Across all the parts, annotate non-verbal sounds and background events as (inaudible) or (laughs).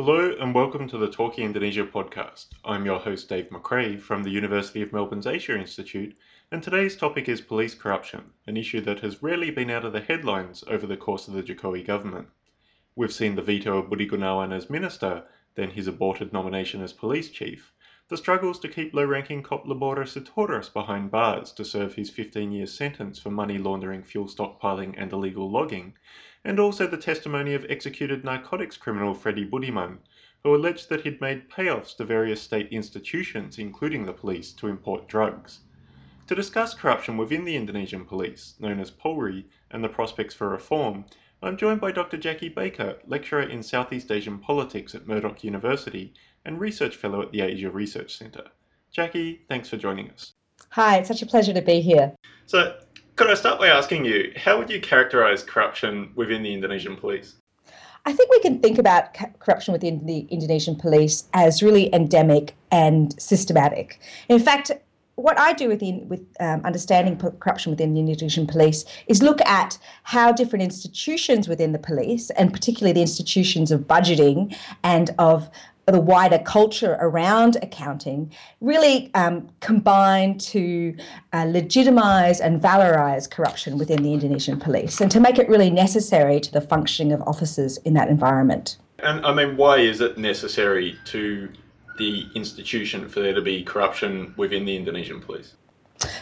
Hello and welcome to the Talking Indonesia podcast. I'm your host Dave McRae from the University of Melbourne's Asia Institute, and today's topic is police corruption, an issue that has rarely been out of the headlines over the course of the Jokowi government. We've seen the veto of Budi Gunawan as minister, then his aborted nomination as police chief, the struggles to keep low-ranking cop Labora Sitorus behind bars to serve his 15-year sentence for money laundering, fuel stockpiling and illegal logging, and also the testimony of executed narcotics criminal Freddy Budiman, who alleged that he'd made payoffs to various state institutions, including the police, to import drugs. To discuss corruption within the Indonesian police, known as Polri, and the prospects for reform, I'm joined by Dr. Jacqui Baker, lecturer in Southeast Asian politics at Murdoch University and research fellow at the Asia Research Centre. Jacqui, thanks for joining us. Hi, it's such a pleasure to be here. So, could I start by asking you, how would you characterise corruption within the Indonesian police? I think we can think about corruption within the Indonesian police as really endemic and systematic. In fact, what I do within with um, understanding corruption within the Indonesian police is look at how different institutions within the police, and particularly the institutions of budgeting and of the wider culture around accounting really um, combine to uh, legitimize and valorize corruption within the Indonesian police and to make it really necessary to the functioning of officers in that environment. And I mean, why is it necessary to the institution for there to be corruption within the Indonesian police?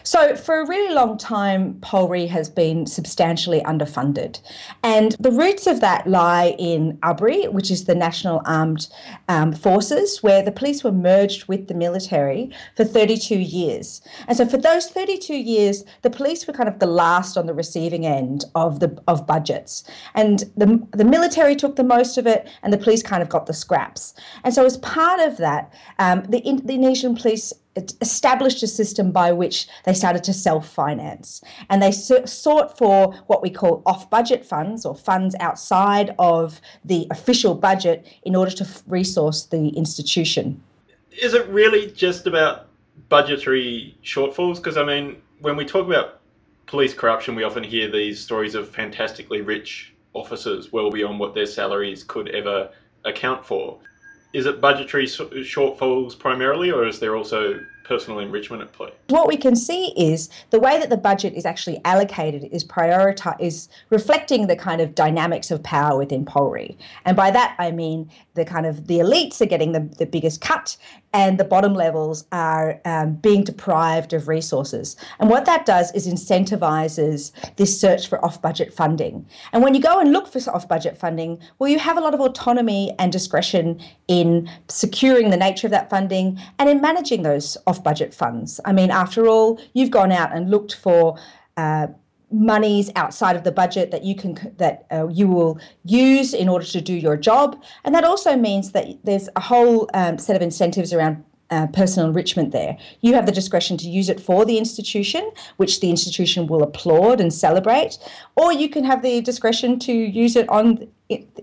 So, for a really long time, Polri has been substantially underfunded. And the roots of that lie in ABRI, which is the National Armed um, Forces, where the police were merged with the military for 32 years. And so, for those 32 years, the police were kind of the last on the receiving end of, the, of budgets. And the, the military took the most of it, and the police kind of got the scraps. And so, as part of that, um, the Indonesian police established a system by which they started to self finance. And they sought for what we call off budget funds or funds outside of the official budget in order to resource the institution. Is it really just about budgetary shortfalls? Because, I mean, when we talk about police corruption, we often hear these stories of fantastically rich officers well beyond what their salaries could ever account for is it budgetary shortfalls primarily, or is there also personal enrichment at play? What we can see is the way that the budget is actually allocated is prioritize is reflecting the kind of dynamics of power within Polri. And by that I mean the kind of the elites are getting the, the biggest cut and the bottom levels are um, being deprived of resources. And what that does is incentivizes this search for off budget funding. And when you go and look for off budget funding, well, you have a lot of autonomy and discretion in securing the nature of that funding and in managing those off budget funds. I mean, after all, you've gone out and looked for. Uh, monies outside of the budget that you can that uh, you will use in order to do your job and that also means that there's a whole um, set of incentives around uh, personal enrichment there. You have the discretion to use it for the institution, which the institution will applaud and celebrate, or you can have the discretion to use it on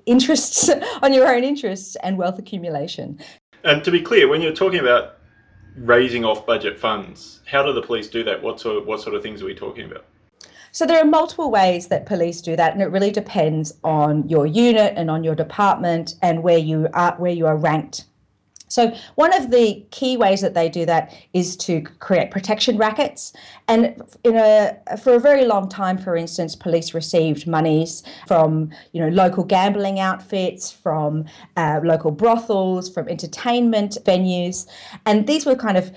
interests, (laughs) on your own interests and wealth accumulation. And to be clear, when you're talking about raising off budget funds, how do the police do that? What sort of, what sort of things are we talking about? So there are multiple ways that police do that, and it really depends on your unit and on your department and where you are where you are ranked so one of the key ways that they do that is to create protection rackets. And in a for a very long time, for instance, police received monies from you know local gambling outfits, from uh, local brothels, from entertainment venues, and these were kind of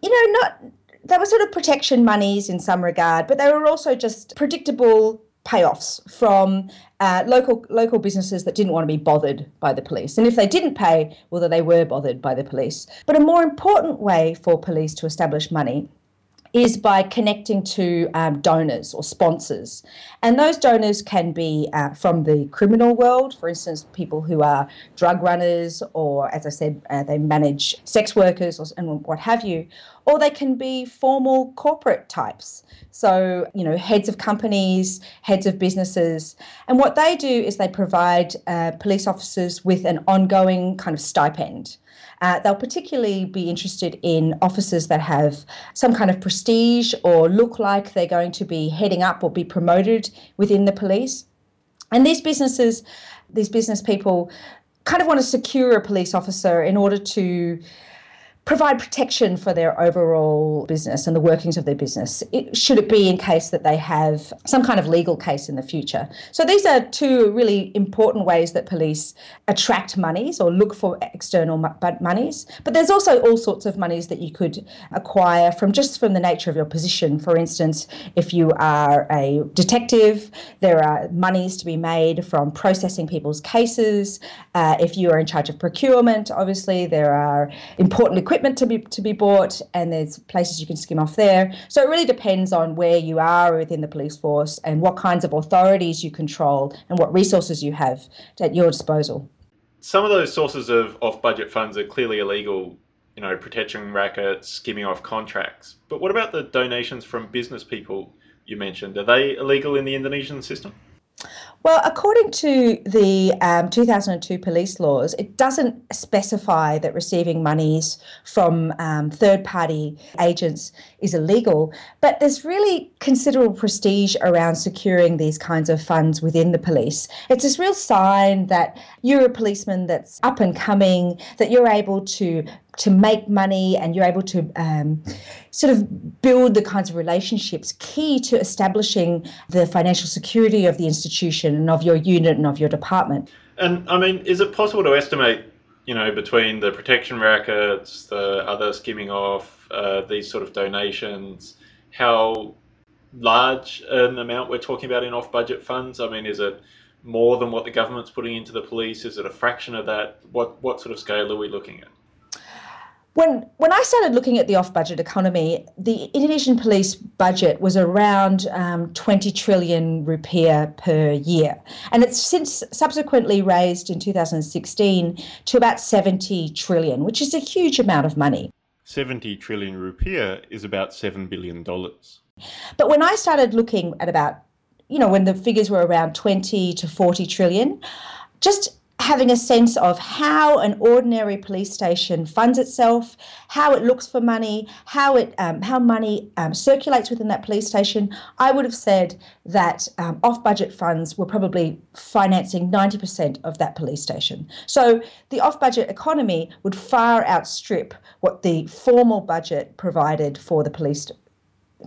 you know not they were sort of protection monies in some regard, but they were also just predictable payoffs from uh, local local businesses that didn't want to be bothered by the police. And if they didn't pay, well, they were bothered by the police. But a more important way for police to establish money is by connecting to um, donors or sponsors. And those donors can be uh, from the criminal world, for instance, people who are drug runners, or as I said, uh, they manage sex workers or, and what have you, or they can be formal corporate types. So, you know, heads of companies, heads of businesses. And what they do is they provide uh, police officers with an ongoing kind of stipend. Uh, they'll particularly be interested in officers that have some kind of prestige or look like they're going to be heading up or be promoted within the police. And these businesses, these business people, kind of want to secure a police officer in order to provide protection for their overall business and the workings of their business, it, should it be in case that they have some kind of legal case in the future. So these are two really important ways that police attract monies or look for external monies. But there's also all sorts of monies that you could acquire from just from the nature of your position. For instance, if you are a detective, there are monies to be made from processing people's cases. Uh, if you are in charge of procurement, obviously there are important equipment to be to be bought, and there's places you can skim off there. So it really depends on where you are within the police force and what kinds of authorities you control and what resources you have at your disposal. Some of those sources of off-budget funds are clearly illegal. You know, protection rackets, skimming off contracts. But what about the donations from business people you mentioned? Are they illegal in the Indonesian system? Well, according to the um, 2002 police laws, it doesn't specify that receiving monies from um, third party agents is illegal, but there's really considerable prestige around securing these kinds of funds within the police. It's this real sign that you're a policeman that's up and coming, that you're able to to make money and you're able to um, sort of build the kinds of relationships key to establishing the financial security of the institution and of your unit and of your department. And I mean, is it possible to estimate, you know, between the protection rackets, the other skimming off, uh, these sort of donations, how large an amount we're talking about in off budget funds? I mean, is it more than what the government's putting into the police? Is it a fraction of that? What, what sort of scale are we looking at? when when I started looking at the off-budget economy, the Indonesian police budget was around um, 20 trillion rupiah per year, and it's since subsequently raised in 2016 to about 70 trillion, which is a huge amount of money. 70 trillion rupiah is about seven billion dollars. But when I started looking at about, you know, when the figures were around 20 to 40 trillion, just having a sense of how an ordinary police station funds itself, how it looks for money, how it um, how money um, circulates within that police station, I would have said that um, off-budget funds were probably financing 90% of that police station. So the off-budget economy would far outstrip what the formal budget provided for the police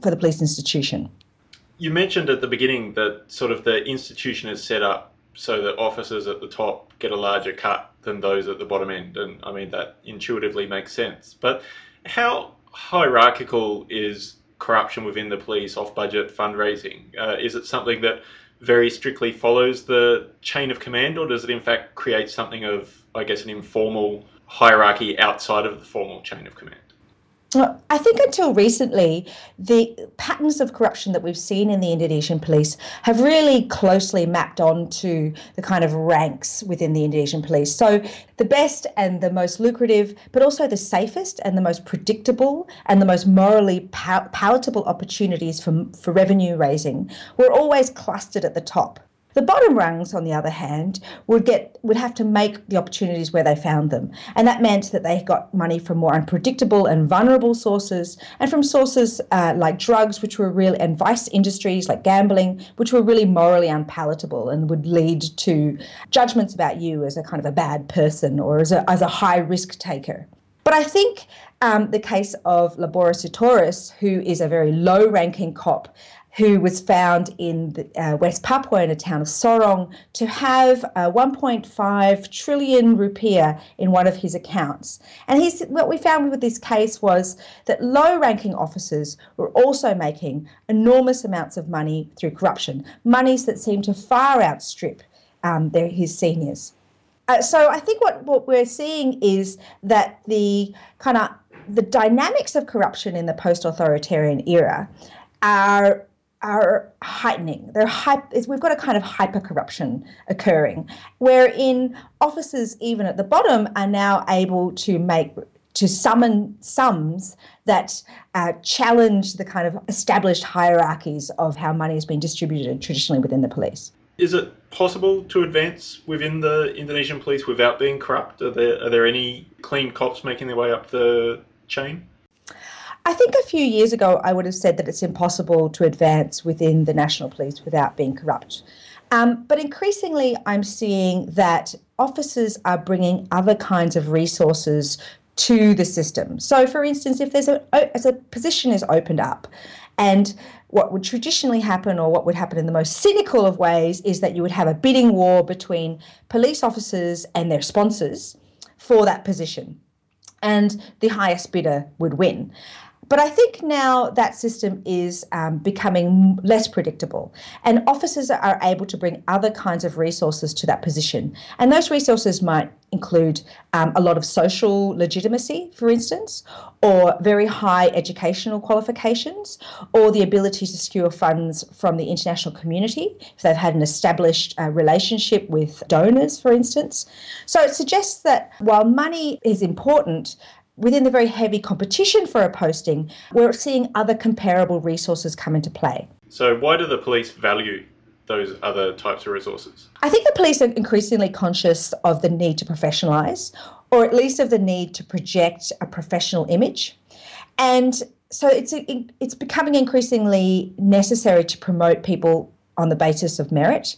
for the police institution. You mentioned at the beginning that sort of the institution is set up so that officers at the top get a larger cut than those at the bottom end. And I mean, that intuitively makes sense. But how hierarchical is corruption within the police off budget fundraising? Uh, is it something that very strictly follows the chain of command, or does it in fact create something of, I guess, an informal hierarchy outside of the formal chain of command? I think until recently, the patterns of corruption that we've seen in the Indonesian police have really closely mapped onto the kind of ranks within the Indonesian police. So, the best and the most lucrative, but also the safest and the most predictable and the most morally pal- palatable opportunities for, for revenue raising were always clustered at the top. The bottom rungs, on the other hand, would get would have to make the opportunities where they found them, and that meant that they got money from more unpredictable and vulnerable sources, and from sources uh, like drugs, which were really and vice industries like gambling, which were really morally unpalatable and would lead to judgments about you as a kind of a bad person or as a as a high risk taker. But I think um, the case of Labora Sitorus, who is a very low ranking cop, who was found in the, uh, West Papua in the town of Sorong to have uh, 1.5 trillion rupiah in one of his accounts. And what we found with this case was that low ranking officers were also making enormous amounts of money through corruption, monies that seemed to far outstrip um, their, his seniors. Uh, so I think what, what we're seeing is that the kind of the dynamics of corruption in the post-authoritarian era are are heightening. They're hype, we've got a kind of hyper corruption occurring, wherein officers, even at the bottom, are now able to make to summon sums that uh, challenge the kind of established hierarchies of how money has been distributed traditionally within the police. Is it possible to advance within the Indonesian police without being corrupt? Are there are there any clean cops making their way up the chain? I think a few years ago, I would have said that it's impossible to advance within the National Police without being corrupt. Um, but increasingly, I'm seeing that officers are bringing other kinds of resources to the system. So, for instance, if there's a as a position is opened up, and what would traditionally happen, or what would happen in the most cynical of ways, is that you would have a bidding war between police officers and their sponsors for that position, and the highest bidder would win. But I think now that system is um, becoming less predictable, and officers are able to bring other kinds of resources to that position. And those resources might include um, a lot of social legitimacy, for instance, or very high educational qualifications, or the ability to secure funds from the international community if they've had an established uh, relationship with donors, for instance. So it suggests that while money is important, within the very heavy competition for a posting, we're seeing other comparable resources come into play. So, why do the police value those other types of resources? I think the police are increasingly conscious of the need to professionalise, or at least of the need to project a professional image. And so it's uh, it's becoming increasingly necessary to promote people on the basis of merit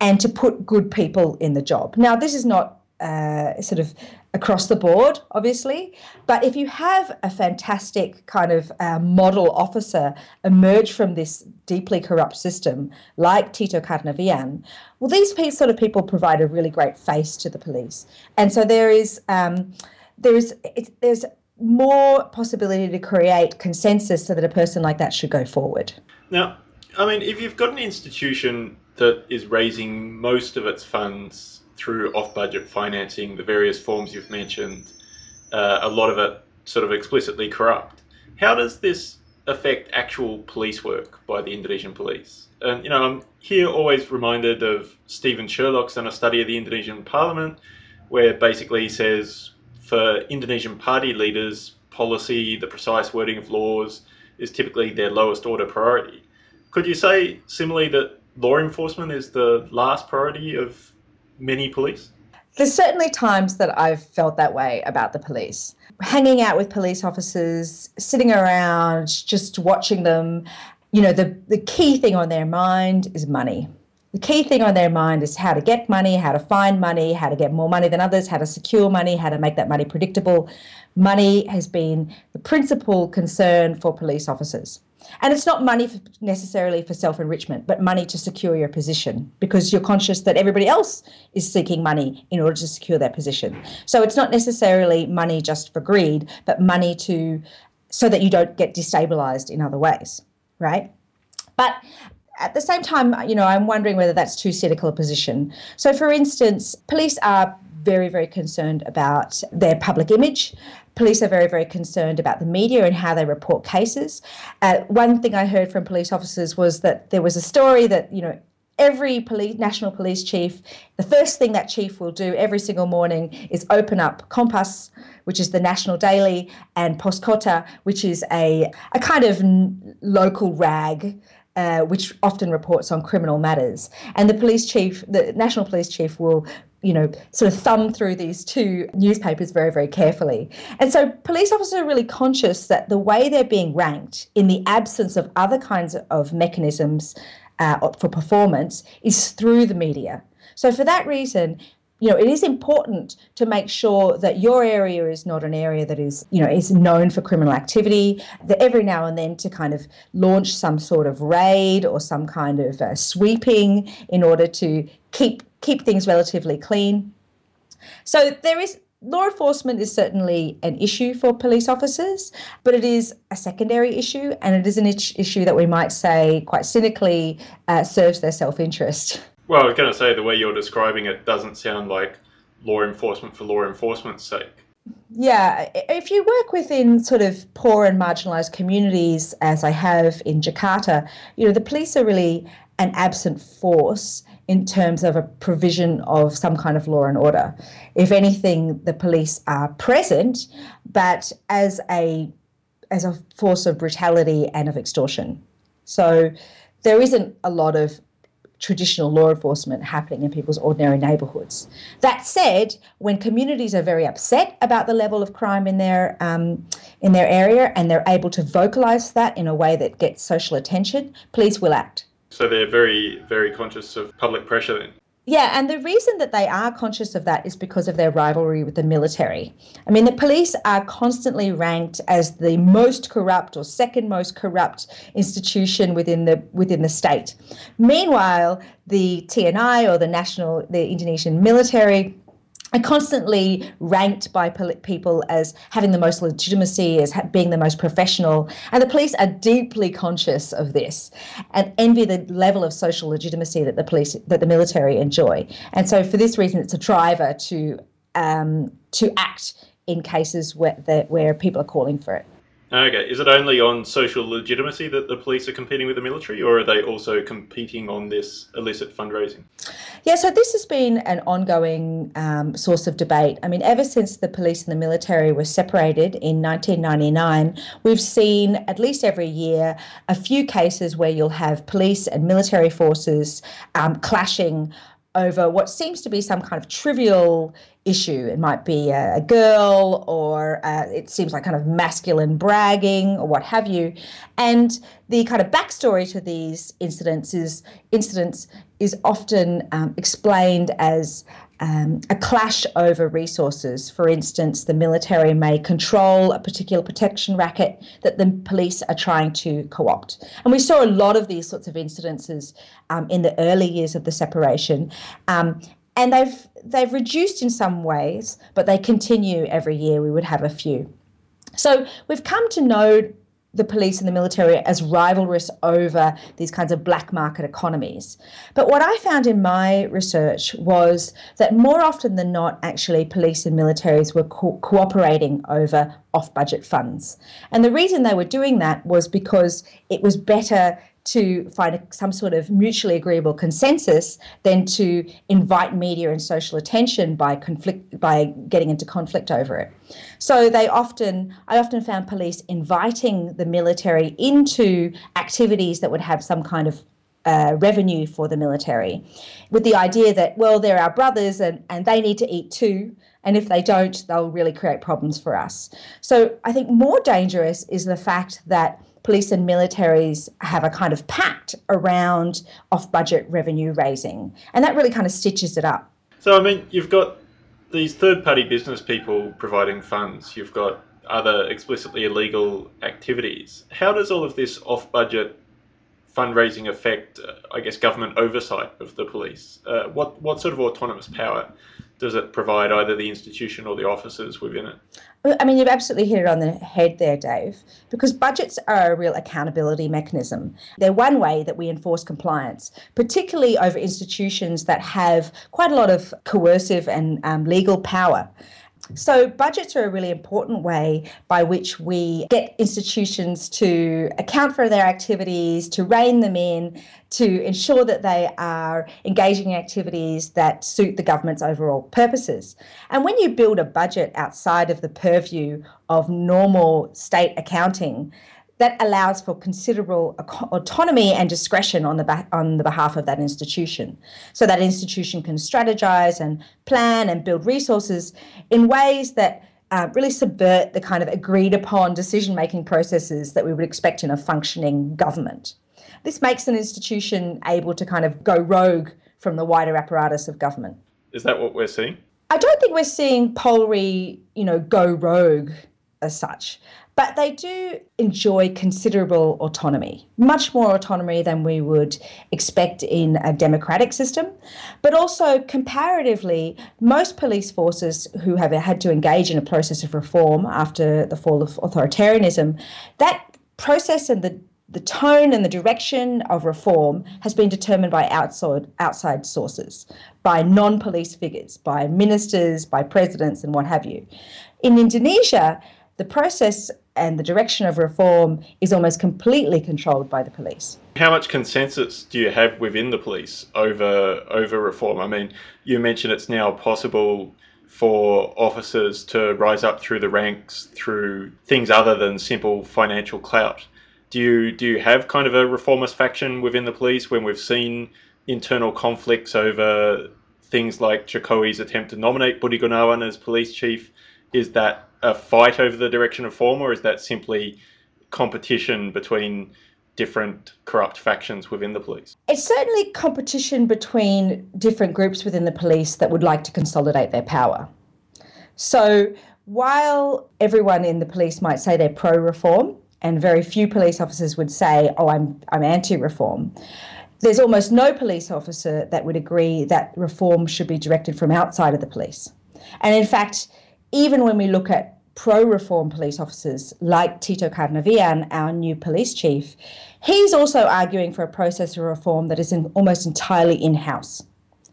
and to put good people in the job. Now, this is not uh, sort of across the board, obviously. But if you have a fantastic kind of uh, model officer emerge from this deeply corrupt system, like Tito Karnavian, well, these sort of people provide a really great face to the police. And so there is um, there is there's more possibility to create consensus so that a person like that should go forward. Now, I mean, if you've got an institution that is raising most of its funds through off budget financing, the various forms you've mentioned, uh, a lot of it sort of explicitly corrupt. How does this affect actual police work by the Indonesian police? And, you know, I'm here always reminded of Stephen Sherlock's done a study of the Indonesian parliament where basically he says for Indonesian party leaders, policy, the precise wording of laws is typically their lowest order priority. Could you say similarly that law enforcement is the last priority of many police? There's certainly times that I've felt that way about the police. Hanging out with police officers, sitting around, just watching them, you know, the, the key thing on their mind is money. The key thing on their mind is how to get money, how to find money, how to get more money than others, how to secure money, how to make that money predictable. Money has been the principal concern for police officers. And it's not money for, necessarily for self enrichment, but money to secure your position because you're conscious that everybody else is seeking money in order to secure their position. So it's not necessarily money just for greed, but money to so that you don't get destabilized in other ways, right? But at the same time, you know, I'm wondering whether that's too cynical a position. So, for instance, police are very, very concerned about their public image. Police are very, very concerned about the media and how they report cases. Uh, one thing I heard from police officers was that there was a story that, you know, every police, national police chief, the first thing that chief will do every single morning is open up Kompas which is the national daily, and Pos Kota, which is a, a kind of local rag uh, which often reports on criminal matters. And the police chief, the national police chief, will you know, sort of thumb through these two newspapers very, very carefully. And so police officers are really conscious that the way they're being ranked in the absence of other kinds of mechanisms uh, for performance is through the media. So for that reason, you know, it is important to make sure that your area is not an area that is, you know, is known for criminal activity. That every now and then to kind of launch some sort of raid or some kind of uh, sweeping in order to keep keep things relatively clean. So there is law enforcement is certainly an issue for police officers, but it is a secondary issue, and it is an issue that we might say quite cynically uh, serves their self interest. Well, I was going to say the way you're describing it doesn't sound like law enforcement for law enforcement's sake. Yeah, if you work within sort of poor and marginalised communities, as I have in Jakarta, you know, the police are really an absent force in terms of a provision of some kind of law and order. If anything, the police are present, but as a as a force of brutality and of extortion. So there isn't a lot of traditional law enforcement happening in people's ordinary neighbourhoods. That said, when communities are very upset about the level of crime in their um, in their area and they're able to vocalise that in a way that gets social attention, police will act. So they're very, very conscious of public pressure then. Yeah, and the reason that they are conscious of that is because of their rivalry with the military. I mean, the police are constantly ranked as the most corrupt or second most corrupt institution within the within the state. Meanwhile, the TNI or the national the Indonesian military are constantly ranked by people as having the most legitimacy, as being the most professional. And the police are deeply conscious of this and envy the level of social legitimacy that the police, that the military enjoy. And so, for this reason, it's a driver to um, to act in cases where where people are calling for it. Okay, is it only on social legitimacy that the police are competing with the military, or are they also competing on this illicit fundraising? Yeah, so this has been an ongoing um, source of debate. I mean, ever since the police and the military were separated in 1999, we've seen at least every year a few cases where you'll have police and military forces um, clashing over what seems to be some kind of trivial issue. It might be a, a girl, or uh, it seems like kind of masculine bragging, or what have you. And the kind of backstory to these incidents is incidents is often um, explained as um, a clash over resources. For instance, the military may control a particular protection racket that the police are trying to co opt. And we saw a lot of these sorts of incidences um, in the early years of the separation. Um, and they've they've reduced in some ways, but they continue every year. We would have a few. So we've come to know the police and the military as rivalrous over these kinds of black market economies. But what I found in my research was that more often than not, actually, police and militaries were co- cooperating over off budget funds. And the reason they were doing that was because it was better to find some sort of mutually agreeable consensus than to invite media and social attention by conflict by getting into conflict over it. So they often I often found police inviting the military into activities that would have some kind of uh, revenue for the military, with the idea that well they're our brothers and and they need to eat too. And if they don't, they'll really create problems for us. So I think more dangerous is the fact that police and militaries have a kind of pact around off budget revenue raising. And that really kind of stitches it up. So, I mean, you've got these third party business people providing funds, you've got other explicitly illegal activities. How does all of this off budget fundraising affect, uh, I guess, government oversight of the police? Uh, what, what sort of autonomous power does it provide either the institution or the officers within it? I mean, you've absolutely hit it on the head there, Dave, because budgets are a real accountability mechanism. They're one way that we enforce compliance, particularly over institutions that have quite a lot of coercive and um, legal power. So, budgets are a really important way by which we get institutions to account for their activities, to rein them in, to ensure that they are engaging in activities that suit the government's overall purposes. And when you build a budget outside of the purview of normal state accounting, that allows for considerable autonomy and discretion on the on the behalf of that institution. So that institution can strategize and plan and build resources in ways that uh, really subvert the kind of agreed upon decision making processes that we would expect in a functioning government. This makes an institution able to kind of go rogue from the wider apparatus of government. Is that what we're seeing? I don't think we're seeing Polri, you know, go rogue as such. But they do enjoy considerable autonomy, much more autonomy than we would expect in a democratic system. But also, comparatively, most police forces who have had to engage in a process of reform after the fall of authoritarianism, that process and the the tone and the direction of reform has been determined by outside outside sources, by non-police figures, by ministers, by presidents, and what have you. In Indonesia, the process and the direction of reform is almost completely controlled by the police. How much consensus do you have within the police over over reform? I mean, you mentioned it's now possible for officers to rise up through the ranks through things other than simple financial clout. Do you do you have kind of a reformist faction within the police when we've seen internal conflicts over things like Jokowi's attempt to nominate Budi Gunawan as police chief? Is that a fight over the direction of form, or is that simply competition between different corrupt factions within the police? It's certainly competition between different groups within the police that would like to consolidate their power. So while everyone in the police might say they're pro reform, and very few police officers would say, oh, I'm, I'm anti reform, there's almost no police officer that would agree that reform should be directed from outside of the police. And in fact, even when we look at pro reform police officers like Tito Karnavian, our new police chief, he's also arguing for a process of reform that is in, almost entirely in house,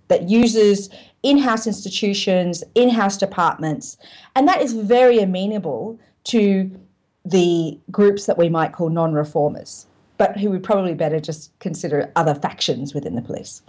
that uses in house institutions, in house departments, and that is very amenable to the groups that we might call non reformers, but who would probably better just consider other factions within the police.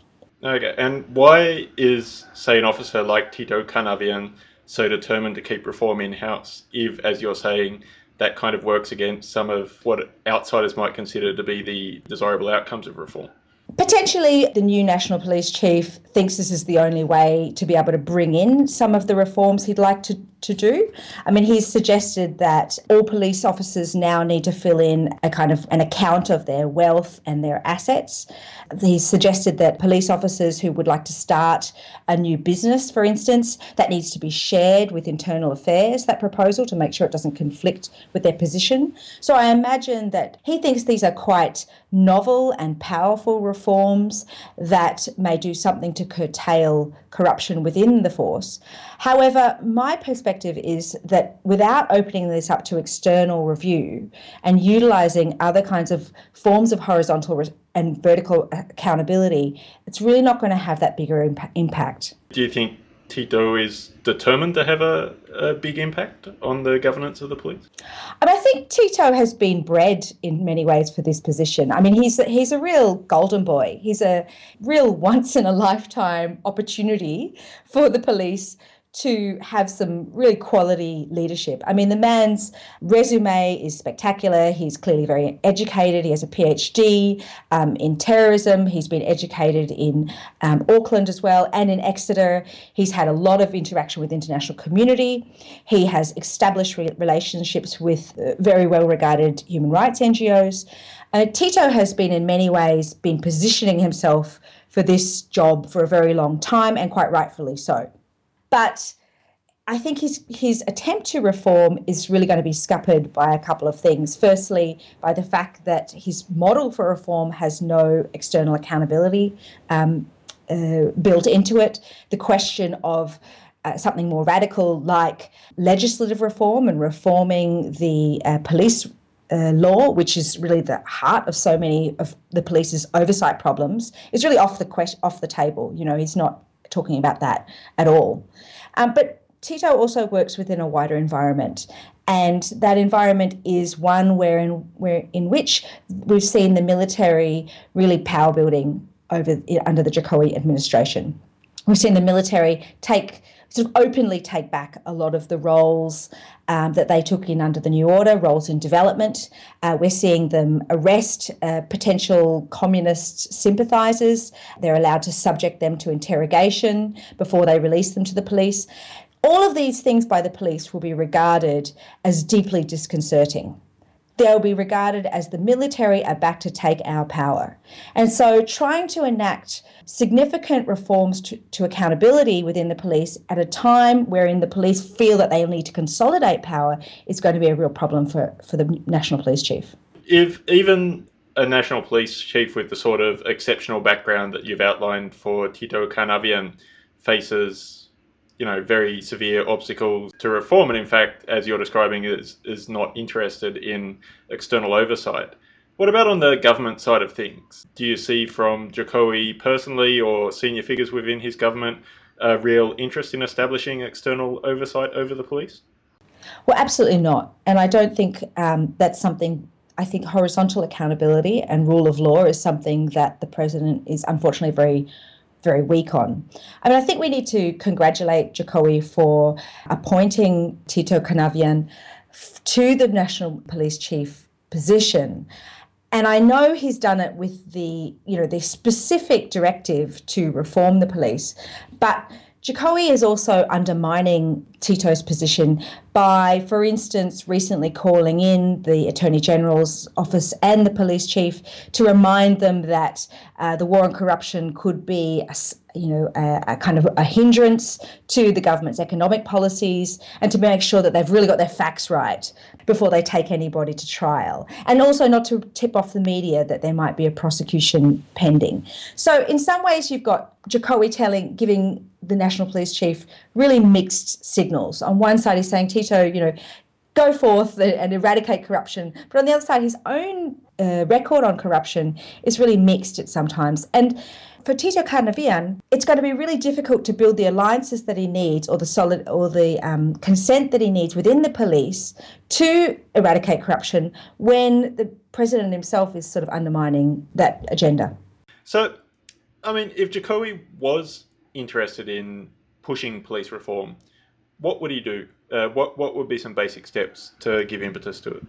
Okay, and why is, say, an officer like Tito Karnavian so determined to keep reform in house if, as you're saying, that kind of works against some of what outsiders might consider to be the desirable outcomes of reform? Potentially, the new National Police Chief thinks this is the only way to be able to bring in some of the reforms he'd like to, to do. I mean, he's suggested that all police officers now need to fill in a kind of an account of their wealth and their assets. He's suggested that police officers who would like to start a new business, for instance, that needs to be shared with internal affairs, that proposal, to make sure it doesn't conflict with their position. So I imagine that he thinks these are quite novel and powerful reforms that may do something to curtail corruption within the force. However, my perspective is that without opening this up to external review and utilizing other kinds of forms of horizontal and vertical accountability, it's really not going to have that bigger imp- impact. Do you think Tito is determined to have a, a big impact on the governance of the police? And I think Tito has been bred in many ways for this position. I mean, he's he's a real golden boy. He's a real (laughs) once in a lifetime opportunity for the police to have some really quality leadership. I mean, the man's resume is spectacular. He's clearly very educated. He has a PhD um, in terrorism. He's been educated in um, Auckland as well and in Exeter. He's had a lot of interaction with international community. He has established re- relationships with uh, very well regarded human rights NGOs. Uh, Tito has been, in many ways, been positioning himself for this job for a very long time, and quite rightfully so. But I think his his attempt to reform is really going to be scuppered by a couple of things. Firstly, by the fact that his model for reform has no external accountability um, uh, built into it. The question of uh, something more radical like legislative reform and reforming the uh, police uh, law, which is really the heart of so many of the police's oversight problems, is really off the question, off the table. You know, he's not talking about that at all. Um, but Tito also works within a wider environment, and that environment is one where in, where in which we've seen the military really power building over under the Jokowi administration. We've seen the military take sort of openly take back a lot of the roles um, that they took in under the new order, roles in development. Uh, we're seeing them arrest uh, potential communist sympathisers. They're allowed to subject them to interrogation before they release them to the police. All of these things by the police will be regarded as deeply disconcerting they'll be regarded as the military are back to take our power. And so, trying to enact significant reforms to, to, accountability within the police at a time wherein the police feel that they need to consolidate power is going to be a real problem for, for the National Police Chief. If even a National Police Chief with the sort of exceptional background that you've outlined for Tito Karnavian faces you know very severe obstacles to reform, and in fact, as you're describing, is is not interested in external oversight. What about on the government side of things? Do you see from Jokowi personally or senior figures within his government a real interest in establishing external oversight over the police? Well, absolutely not. And I don't think um, that's something I think horizontal accountability and rule of law is something that the president is unfortunately very very weak on. I mean, I think we need to congratulate Jokowi for appointing Tito Karnavian to the National Police Chief position. And I know he's done it with the, you know, the specific directive to reform the police, but Jokowi is also undermining Tito's position by, for instance, recently calling in the Attorney General's office and the police chief to remind them that uh, the war on corruption could be a, you know, a, a, kind of a hindrance to the government's economic policies and to make sure that they've really got their facts right before they take anybody to trial. And also not to tip off the media that there might be a prosecution pending. So in some ways you've got Jokowi telling giving the National Police Chief really mixed signals. On one side he's saying, Tito, you know, go forth and eradicate corruption. But on the other side, his own uh, record on corruption is really mixed at sometimes. And for Tito Karnavian, it's going to be really difficult to build the alliances that he needs or the solid or the um, consent that he needs within the police to eradicate corruption when the president himself is sort of undermining that agenda. So, I mean, if Jokowi was interested in pushing police reform, what would he do? Uh, what what would be some basic steps to give impetus to it?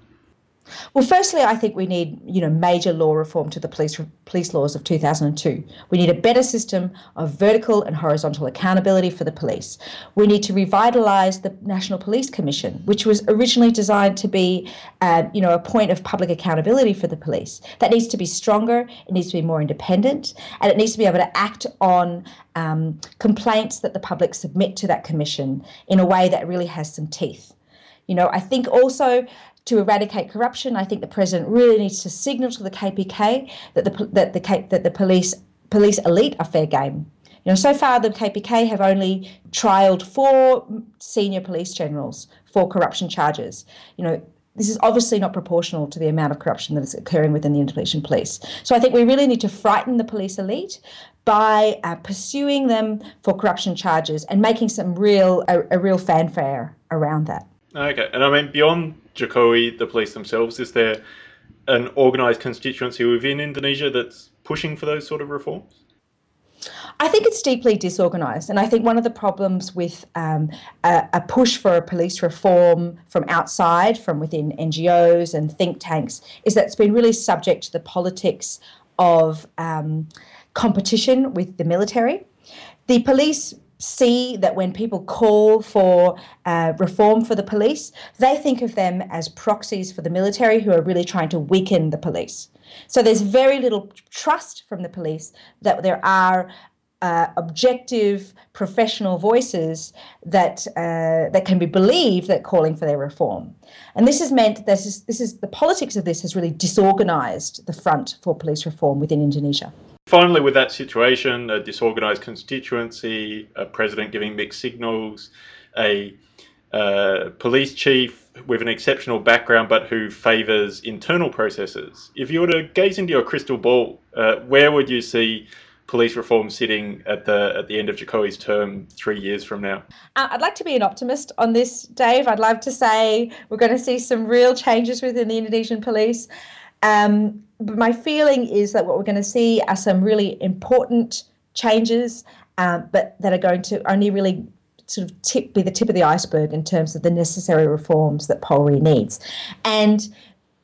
Well, firstly, I think we need, you know, major law reform to the police police laws of 2002. We need a better system of vertical and horizontal accountability for the police. We need to revitalise the National Police Commission, which was originally designed to be, uh, you know, a point of public accountability for the police. That needs to be stronger. It needs to be more independent, and it needs to be able to act on um, complaints that the public submit to that commission in a way that really has some teeth. You know, I think also to eradicate corruption, I think the president really needs to signal to the KPK that the that the that the police police elite are fair game. You know, so far the KPK have only trialed four senior police generals for corruption charges. You know, this is obviously not proportional to the amount of corruption that is occurring within the Indonesian police. So I think we really need to frighten the police elite by uh, pursuing them for corruption charges and making some real a, a real fanfare around that. Okay, and I mean beyond Jokowi, the police themselves, is there an organised constituency within Indonesia that's pushing for those sort of reforms? I think it's deeply disorganised, and I think one of the problems with um, a, a, push for a police reform from outside, from within NGOs and think tanks, is that it's been really subject to the politics of um, competition with the military. The police see that when people call for uh, reform for the police, they think of them as proxies for the military who are really trying to weaken the police. So there's very little trust from the police that there are uh, objective professional voices that uh, that can be believed that calling for their reform, and this has meant this is this is the politics of this has really disorganised the front for police reform within Indonesia. Finally, with that situation, a disorganized constituency, a president giving mixed signals, a uh, police chief with an exceptional background but who favors internal processes. If you were to gaze into your crystal ball, uh, where would you see police reform sitting at the at the end of Jokowi's term three years from now? Uh, I'd like to be an optimist on this, Dave. I'd love to say we're going to see some real changes within the Indonesian police. Um, but my feeling is that what we're going to see are some really important changes, um, but that are going to only really sort of tip, be the tip of the iceberg in terms of the necessary reforms that Polri needs. And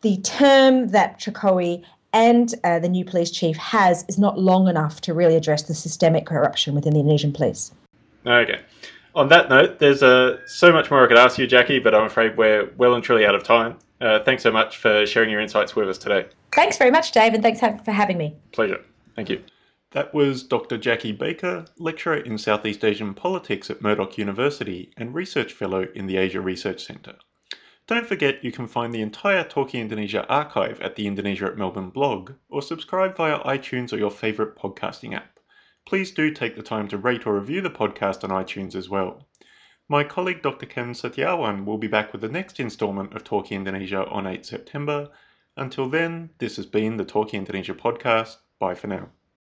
the term that Jokowi and uh, the new police chief has is not long enough to really address the systemic corruption within the Indonesian police. Okay. On that note, there's uh, so much more I could ask you, Jacqui, but I'm afraid we're well and truly out of time. Uh, thanks so much for sharing your insights with us today. Thanks very much, Dave, and thanks for having me. Pleasure. Thank you. That was Dr. Jacqui Baker, lecturer in Southeast Asian politics at Murdoch University and research fellow in the Asia Research Centre. Don't forget you can find the entire Talking Indonesia archive at the Indonesia at Melbourne blog or subscribe via iTunes or your favourite podcasting app. Please do take the time to rate or review the podcast on iTunes as well. My colleague Dr. Ken Setiawan will be back with the next instalment of Talking Indonesia on 8 September. Until then, this has been the Talking Indonesia podcast. Bye for now.